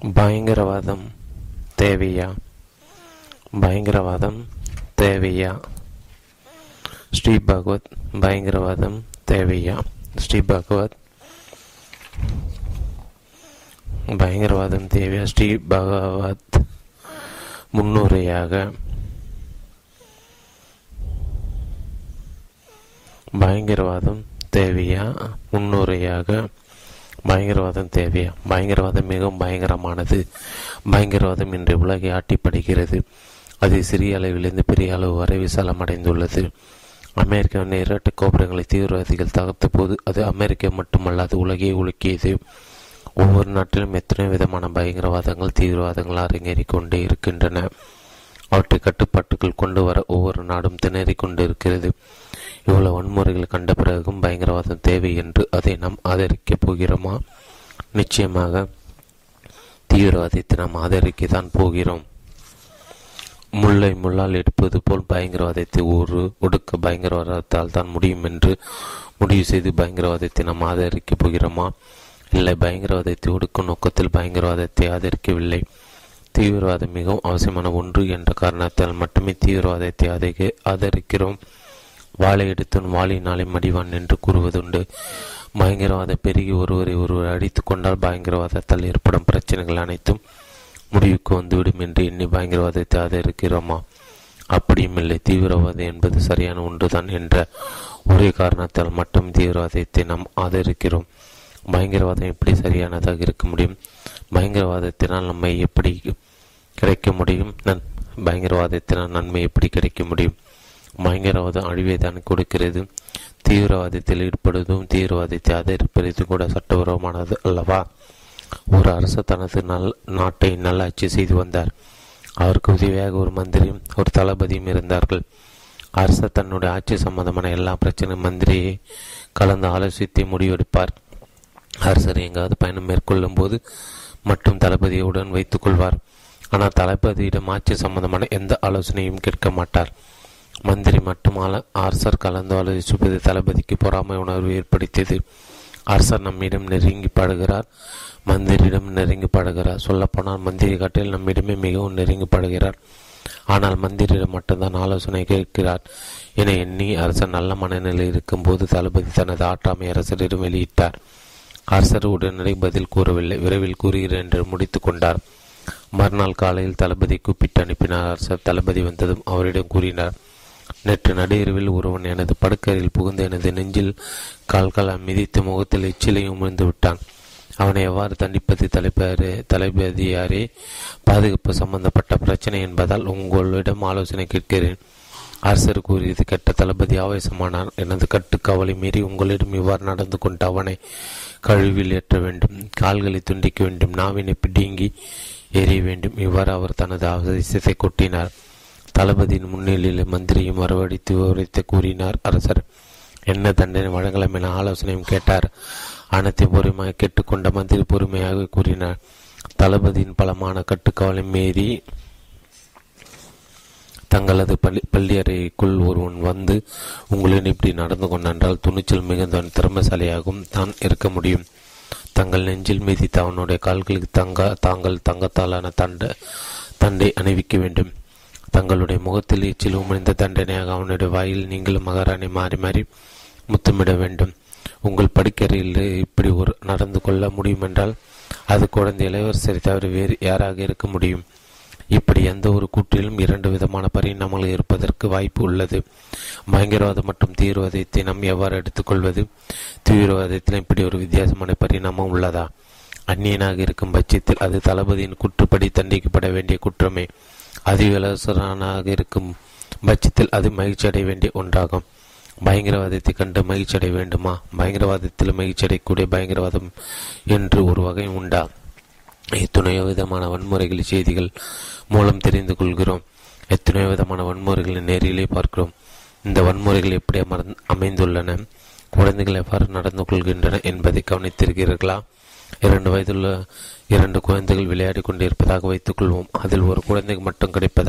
பயங்கரவாதம் தேவையா? பயங்கரவாதம் தேவையா? ஸ்ரீ பகவத் பயங்கரவாதம் தேவையா? ஸ்ரீ பகவத் பயங்கரவாதம் தேவையா? ஸ்ரீ பகவத் முன்னுரையாக பயங்கரவாதம் தேவையா? முன்னுரையாக பயங்கரவாதம் தேவையா பயங்கரவாதம் மிகவும் பயங்கரமானது. பயங்கரவாதம் இன்று உலகை ஆட்டிப்படுகிறது. அது சிறிய அளவிலிருந்து பெரிய அளவு வரை விசாலமடைந்துள்ளது அமெரிக்காவின் இரட்டை கோபுரங்களை தீவிரவாதிகள் தகர்த்த போது அது அமெரிக்கா மட்டுமல்லாது உலகையே உலுக்கியது. ஒவ்வொரு நாட்டிலும் எத்தனை விதமான பயங்கரவாதங்கள் தீவிரவாதங்கள் அரங்கேறிக் கொண்டே இருக்கின்றன. அவற்றை கட்டுப்பாட்டுக்குள் கொண்டு வர ஒவ்வொரு நாடும் திணறிக் கொண்டிருக்கிறது. இவ்வளவு வன்முறைகள் கண்ட பிறகும் பயங்கரவாதம் தேவை என்று அதை நாம் ஆதரிக்கப் போகிறோமா? நிச்சயமாக தீவிரவாதத்தை நாம் ஆதரிக்கத்தான் போகிறோம். முல்லை முள்ளால் எடுப்பது போல் பயங்கரவாதத்தை ஒரு ஒடுக்க பயங்கரவாதத்தால் தான் முடியும் என்று முடிவு செய்து பயங்கரவாதத்தை நாம் ஆதரிக்கப் போகிறோமா? இல்லை பயங்கரவாதத்தை ஒடுக்கும் நோக்கத்தில் பயங்கரவாதத்தை ஆதரிக்கவில்லை. தீவிரவாதம் மிகவும் அவசியமான ஒன்று என்ற காரணத்தால் மட்டுமே தீவிரவாதத்தை அதிக ஆதரிக்கிறோம். வாழை எடுத்தும் வாளினாலே மடிவான் என்று கூறுவதுண்டு. பயங்கரவாத பெருகி ஒருவரை ஒருவர் அடித்து கொண்டால் பயங்கரவாதத்தால் ஏற்படும் பிரச்சனைகள் அனைத்தும் முடிவுக்கு வந்துவிடும் என்று எண்ணி பயங்கரவாதத்தை ஆதரிக்கிறோமா? அப்படியும் இல்லை. தீவிரவாதம் என்பது சரியான ஒன்றுதான் என்ற ஒரே காரணத்தால் மட்டும் தீவிரவாதத்தை நாம் ஆதரிக்கிறோம். பயங்கரவாதம் எப்படி சரியானதாக இருக்க முடியும்? பயங்கரவாதத்தினால் நம்மை எப்படி கிடைக்க முடியும். நன் பயங்கரவாதத்தினால் நன்மை எப்படி கிடைக்க முடியும்? பயங்கரவாதம் அழிவை தான் கொடுக்கிறது. தீவிரவாதத்தில் ஈடுபடுவதும் தீவிரவாதத்தை ஆதரிப்பது கூட சட்டபூர்வமானது அல்லவா? ஒரு அரசு தனது நல் நாட்டை நல்லாட்சி செய்து வந்தார். அவருக்கு உதவியாக ஒரு மந்திரியும் ஒரு தளபதியும் இருந்தார்கள். அரசர் தன்னுடைய ஆட்சி சம்பந்தமான எல்லா பிரச்சனையும் மந்திரியை கலந்து ஆலோசித்து முடிவெடுப்பார். அரசர் எங்காவது பயணம் மேற்கொள்ளும் போது மட்டும் தளபதியுடன் வைத்துக் கொள்வார். ஆனால் தளபதியிடம் ஆட்சி சம்பந்தமான எந்த ஆலோசனையும் கேட்க மாட்டார். மந்திரி மட்டும் அரசர் கலந்து ஆலோசிப்பது தளபதிக்கு பொறாமை உணர்வு ஏற்படுத்தியது. அரசர் நம்மிடம் நெருங்கி படுகிறார் மந்திரியிடம் நெருங்கி படுகிறார் சொல்லப்போனால் மந்திரி காட்டில் நம்மிடமே மிகவும் நெருங்கி படுகிறார் ஆனால் மந்திரியிடம் மட்டும்தான் ஆலோசனை கேட்கிறார். என எண்ணி அரசர் நல்ல மனநிலையில் இருக்கும்போது தளபதி தனது ஆற்றாமை அரசரிடம் வெளியிட்டார். அரசர் உடனடி பதில் கூறவில்லை. விரைவில் கூறுகிறேன் என்று முடித்து கொண்டார். மறுநாள் காலையில் தளபதி கூப்பிட்டு அனுப்பினார். அரசர் தளபதி வந்ததும் அவரிடம் கூறினார் நேற்று நடுஇரவில் ஒருவன் எனது படுக்கரையில் புகுந்து எனது நெஞ்சில் கால்கால் மிதித்து முகத்தில் எச்சிலையும் உமிழ்ந்து விட்டான். அவனை எவ்வாறு தண்டிப்பது? தலைப்பாரு தளபதியாரே பாதுகாப்பு சம்பந்தப்பட்ட பிரச்சனை என்பதால் உங்களிடம் ஆலோசனை கேட்கிறேன். அரசர் கூறியது கெட்ட தளபதி ஆவேசமானார். எனது கட்டுக்கவலை மீறி உங்களிடம் இவ்வாறு நடந்து கொண்டு அவனை கழுவில் ஏற்ற வேண்டும். கால்களை துண்டிக்க வேண்டும். நாவினை பிடுங்கி எரிய வேண்டும். இவ்வாறு அவர் தனது அவசியத்தை கொட்டினார். தளபதியின் முன்னிலையில் மந்திரியும் வரவழைத்து விவரித்து கூறினார். அரசர் என்ன தண்டனை வழங்கலாம் என ஆலோசனையும் கேட்டார். அனைத்தையும் பொறுமையாக கேட்டுக்கொண்ட மந்திரி பொறுமையாக கூறினார். தளபதியின் பலமான கட்டுக்கவலை மீறி தங்களது பள்ளி பள்ளியறைக்குள் ஒருவன் வந்து உங்களிடம் இப்படி நடந்து கொண்டால் துணிச்சல் மிகுந்தவன் திறமசாலியாகவும் தான் இருக்க முடியும். தங்கள் நெஞ்சில் மீதித்த அவனுடைய கால்களுக்கு தங்க தாங்கள் தங்கத்தாலான தண்ட தண்டை அணிவிக்க வேண்டும். தங்களுடைய முகத்தில் எச்சில் உமிழ்ந்த தண்டனையாக அவனுடைய வாயில் நீங்களும் மகாராணி மாறி மாறி முத்தமிட வேண்டும். உங்கள் படிக்கறையில் இப்படி ஒரு நடந்து கொள்ள முடியும் என்றால் அது குழந்தை இளவரசரை தவிர வேறு யாராக இருக்க முடியும். இப்படி எந்த ஒரு கூற்றிலும் இரண்டு விதமான பரிணாமங்கள் இருப்பதற்கு வாய்ப்பு உள்ளது. பயங்கரவாதம் மற்றும் தீவிரவாதத்தை நாம் எவ்வாறு எடுத்துக்கொள்வது? தீவிரவாதத்தில் இப்படி ஒரு வித்தியாசமான பரிணாமம் உள்ளதா? அந்நியனாக இருக்கும் பட்சத்தில் அது தளபதியின் குற்றுப்படி தண்டிக்கப்பட வேண்டிய குற்றமே. அதிவிலசனாக இருக்கும் பட்சத்தில் அது மகிழ்ச்சி அடைய வேண்டிய ஒன்றாகும். பயங்கரவாதத்தை கண்டு மகிழ்ச்சி அடைய வேண்டுமா? பயங்கரவாதத்தில் மகிழ்ச்சி அடையக்கூடிய பயங்கரவாதம் என்று ஒரு வகை உண்டா? எத்தனையோ விதமான வன்முறைகள் செய்திகள் மூலம் தெரிந்து கொள்கிறோம். எத்தனையோ விதமான வன்முறைகளை நேரிலே பார்க்கிறோம். இந்த வன்முறைகள் எப்படி அமர் அமைந்துள்ளன? குழந்தைகள் எவ்வாறு நடந்து கொள்கின்றன என்பதை கவனித்திருக்கிறீர்களா? இரண்டு வயதுள்ள இரண்டு குழந்தைகள் விளையாடி கொண்டிருப்பதாக வைத்துக் கொள்வோம். அதில் ஒரு குழந்தைக்கு மட்டும் கிடைப்பது?